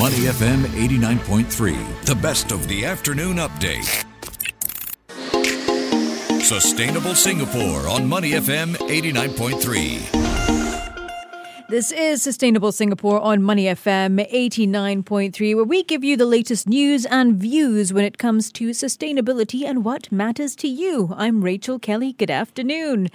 Money FM 89.3, the best of the afternoon update. Sustainable Singapore on Money FM 89.3. This is Sustainable Singapore on Money FM 89.3, where we give you the latest news and views when it comes to sustainability and what matters to you. I'm Rachel Kelly. Good afternoon.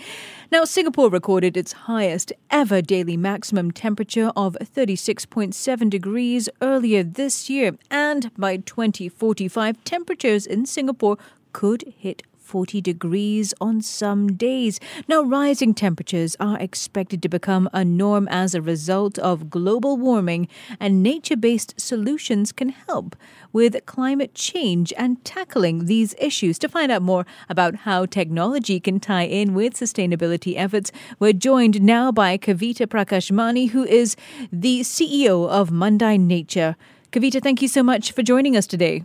Now, Singapore recorded its highest ever daily maximum temperature of 36.7 degrees earlier this year, and by 2045, temperatures in Singapore could hit 40 degrees on some days. Now, rising temperatures are expected to become a norm as a result of global warming, and nature based solutions can help with climate change and tackling these issues. To find out more about how technology can tie in with sustainability efforts, we're joined now by Kavita Prakashmani, who is the CEO of Mandai Nature. Kavita, thank you so much for joining us today.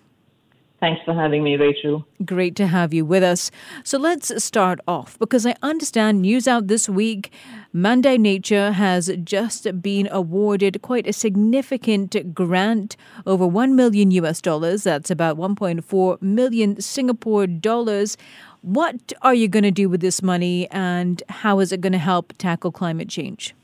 Thanks for having me, Rachel. Great to have you with us. So let's start off because I understand news out this week. Mandai Nature has just been awarded quite a significant grant over 1 million US dollars. That's about 1.4 million Singapore dollars. What are you going to do with this money and how is it going to help tackle climate change?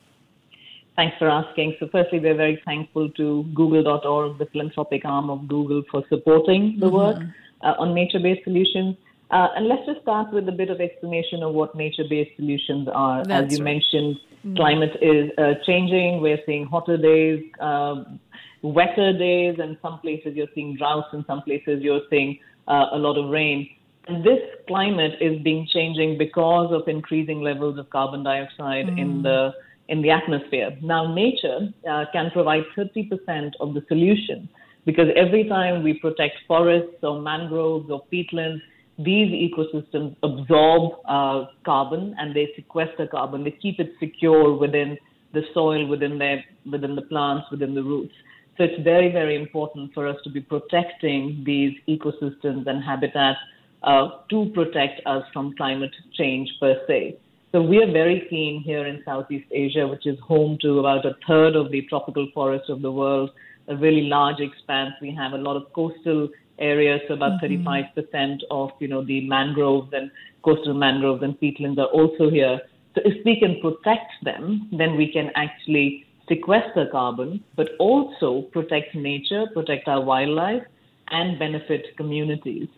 Thanks for asking. So, firstly, we're very thankful to Google.org, the philanthropic arm of Google, for supporting the mm-hmm. work uh, on nature based solutions. Uh, and let's just start with a bit of explanation of what nature based solutions are. That's As you right. mentioned, mm-hmm. climate is uh, changing. We're seeing hotter days, um, wetter days, and some places you're seeing droughts, and some places you're seeing uh, a lot of rain. And this climate is being changing because of increasing levels of carbon dioxide mm. in the in the atmosphere. Now, nature uh, can provide 30% of the solution because every time we protect forests or mangroves or peatlands, these ecosystems absorb uh, carbon and they sequester carbon. They keep it secure within the soil, within their, within the plants, within the roots. So it's very, very important for us to be protecting these ecosystems and habitats uh, to protect us from climate change per se. So we are very keen here in Southeast Asia, which is home to about a third of the tropical forests of the world, a really large expanse. We have a lot of coastal areas, so about mm-hmm. 35% of you know the mangroves and coastal mangroves and peatlands are also here. So if we can protect them, then we can actually sequester carbon, but also protect nature, protect our wildlife, and benefit communities.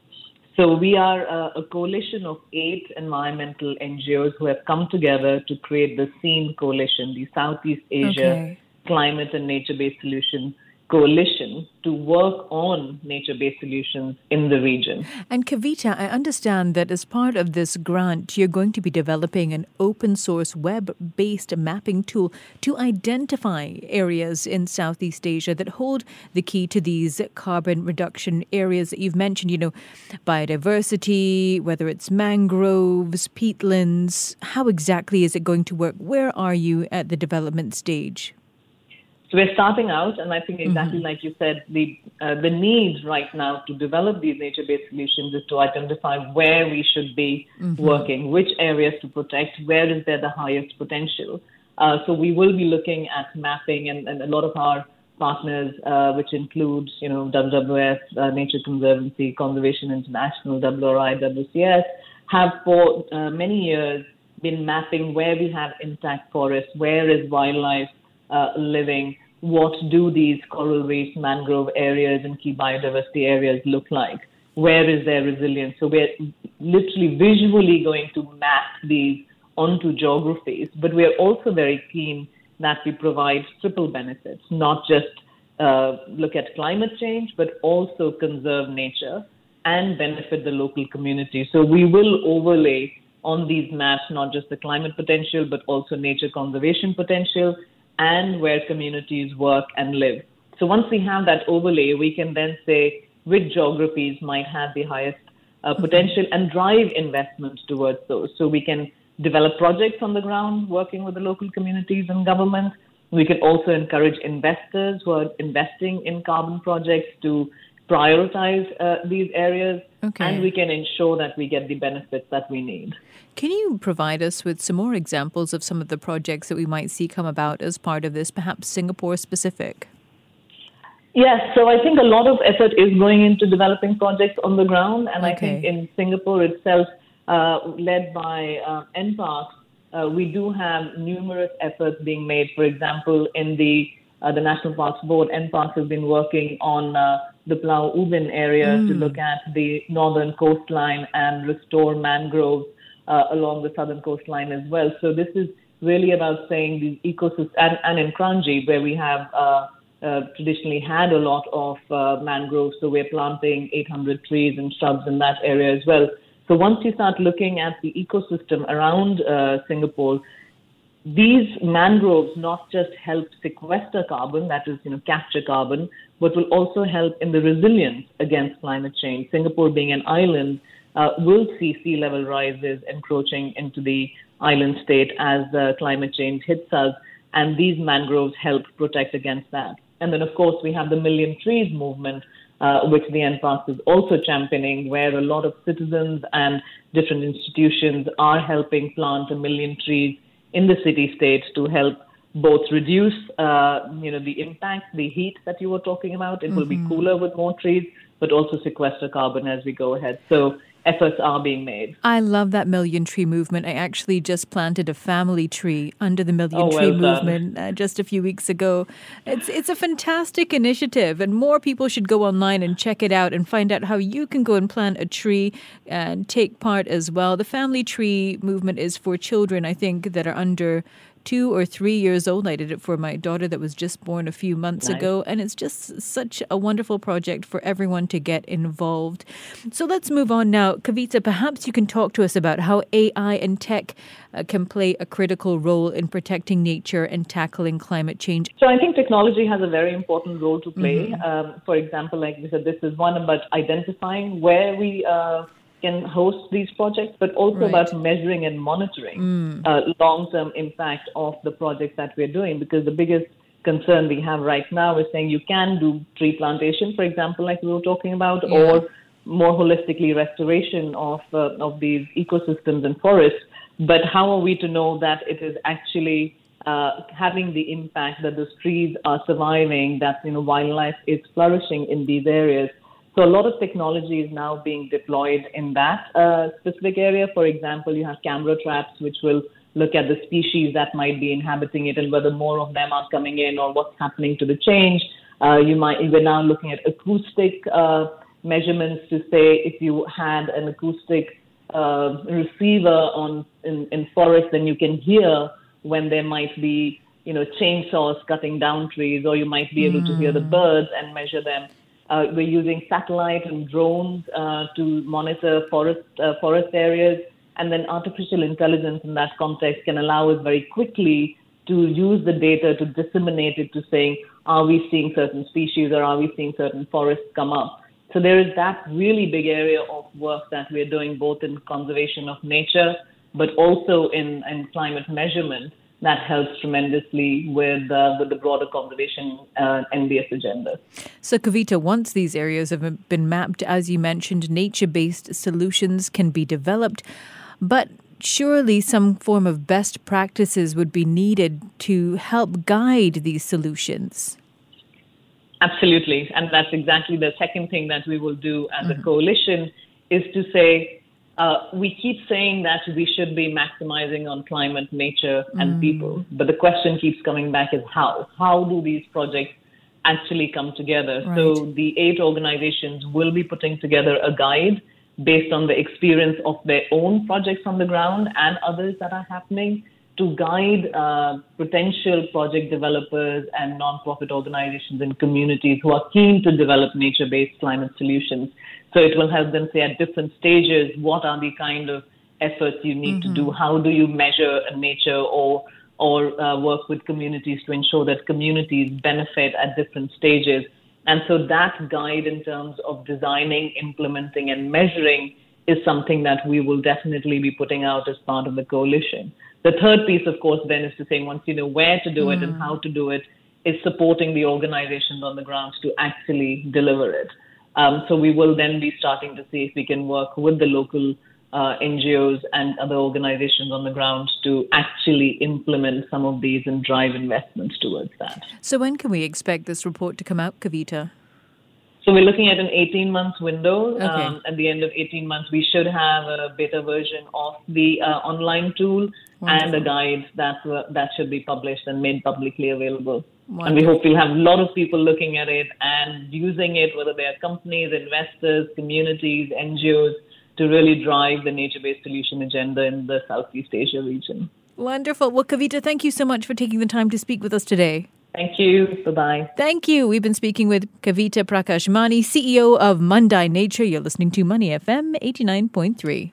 So we are a, a, coalition of eight environmental NGOs who have come together to create the SEAM Coalition, the Southeast Asia okay. Climate and Nature-Based Solution coalition to work on nature based solutions in the region. And Kavita, I understand that as part of this grant, you're going to be developing an open source web based mapping tool to identify areas in Southeast Asia that hold the key to these carbon reduction areas that you've mentioned, you know, biodiversity, whether it's mangroves, peatlands. How exactly is it going to work? Where are you at the development stage? So we're starting out, and I think exactly mm-hmm. like you said, the uh, the need right now to develop these nature-based solutions is to identify where we should be mm-hmm. working, which areas to protect, where is there the highest potential. Uh, so we will be looking at mapping, and, and a lot of our partners, uh, which includes you know WWF, uh, Nature Conservancy, Conservation International, WRI, WCS, have for uh, many years been mapping where we have intact forests, where is wildlife uh, living, what do these coral reefs, mangrove areas, and key biodiversity areas look like? Where is their resilience? So we're literally visually going to map these onto geographies, but we're also very keen that we provide triple benefits, not just uh, look at climate change, but also conserve nature and benefit the local community. So we will overlay on these maps not just the climate potential, but also nature conservation potential and where communities work and live. So once we have that overlay, we can then say which geographies might have the highest uh, potential and drive investment towards those. So we can develop projects on the ground working with the local communities and government. We can also encourage investors who are investing in carbon projects to prioritize uh, these areas okay. and we can ensure that we get the benefits that we need. Can you provide us with some more examples of some of the projects that we might see come about as part of this, perhaps Singapore specific? Yes, so I think a lot of effort is going into developing projects on the ground, and Okay. I think in Singapore itself, uh, led by uh, NParks, uh, we do have numerous efforts being made. For example, in the uh, the National Parks Board, NParks has been working on uh, the Pulau Ubin area to look at the northern coastline and restore mangroves uh, along the southern coastline as well. So this is really about saying these ecosystems, and, and in Kranji, where we have uh, uh, traditionally had a lot of uh, mangroves, so we're planting 800 trees and shrubs in that area as well. So once you start looking at the ecosystem around uh, Singapore, these mangroves not just help sequester carbon, that is, you know, capture carbon, but will also help in the resilience against climate change. Singapore being an island uh, will see sea level rises encroaching into the island state as uh, climate change hits us, and these mangroves help protect against that. And then, of course, we have the Million Trees movement, uh, which the NParks is also championing, where a lot of citizens and different institutions are helping plant a million trees in the city state to help both reduce, uh, you know, the impact, the heat that you were talking about. It will be cooler with more trees, but also sequester carbon as we go ahead. So efforts are being made. I love that million tree movement. I actually just planted a family tree under the million Oh, tree well movement uh, just a few weeks ago. It's it's a fantastic initiative, and more people should go online and check it out and find out how you can go and plant a tree and take part as well. The family tree movement is for children, I think, that are under two or three years old. I did it for my daughter that was just born a few months Nice. ago, and it's just such a wonderful project for everyone to get involved. So let's move on now. Kavita, perhaps you can talk to us about how AI and tech uh, can play a critical role in protecting nature and tackling climate change. So I think technology has a very important role to play. Um, for example, like we said, this is one about identifying where we uh, can host these projects, but also Right. about measuring and monitoring uh, long-term impact of the projects that we're doing. Because the biggest concern we have right now is saying you can do tree plantation, for example, like we were talking about, Yeah. or more holistically restoration of uh, of these ecosystems and forests. But how are we to know that it is actually uh, having the impact that those trees are surviving, that you know wildlife is flourishing in these areas? So a lot of technology is now being deployed in that uh, specific area. For example, you have camera traps which will look at the species that might be inhabiting it and whether more of them are coming in or what's happening to the change. Uh, you might we're now looking at acoustic uh, measurements to say if you had an acoustic uh, receiver on in, in forest, then you can hear when there might be you know chainsaws cutting down trees, or you might be able to hear the birds and measure them. Uh, we're using satellite and drones uh, to monitor forest uh, forest areas, and then artificial intelligence in that context can allow us very quickly to use the data to disseminate it to saying, are we seeing certain species or are we seeing certain forests come up? So there is that really big area of work that we're doing both in conservation of nature, but also in, in climate measurement that helps tremendously with, uh, with the broader conservation uh, NBS agenda. So, Kavita, once these areas have been mapped, as you mentioned, nature based solutions can be developed. But surely some form of best practices would be needed to help guide these solutions. Absolutely. And that's exactly the second thing that we will do as a coalition is to say, uh, we keep saying that we should be maximizing on climate, nature, and people. But the question keeps coming back is how? How do these projects actually come together? So the eight organizations will be putting together a guide based on the experience of their own projects on the ground and others that are happening to guide uh, potential project developers and nonprofit organizations and communities who are keen to develop nature-based climate solutions. So it will help them say at different stages what are the kind of efforts you need to do, how do you measure a nature or or uh, work with communities to ensure that communities benefit at different stages. And so that guide in terms of designing, implementing, and measuring is something that we will definitely be putting out as part of the coalition. The third piece, of course, then is to say once you know where to do it and how to do it, is supporting the organizations on the ground to actually deliver it. Um, so we will then be starting to see if we can work with the local uh, NGOs and other organizations on the ground to actually implement some of these and drive investments towards that. So, when can we expect this report to come out, Kavita? So we're looking at an 18 month window. Okay. Um, at the end of 18 months, we should have a beta version of the uh, online tool and a guide that that should be published and made publicly available. And we hope we'll have a lot of people looking at it and using it, whether they are companies, investors, communities, NGOs, to really drive the nature-based solution agenda in the Southeast Asia region. Wonderful. Well, Kavita, thank you so much for taking the time to speak with us today. Thank you. Bye bye. Thank you. We've been speaking with Kavita Prakashmani, CEO of Mandai Nature. You're listening to Money FM 89.3.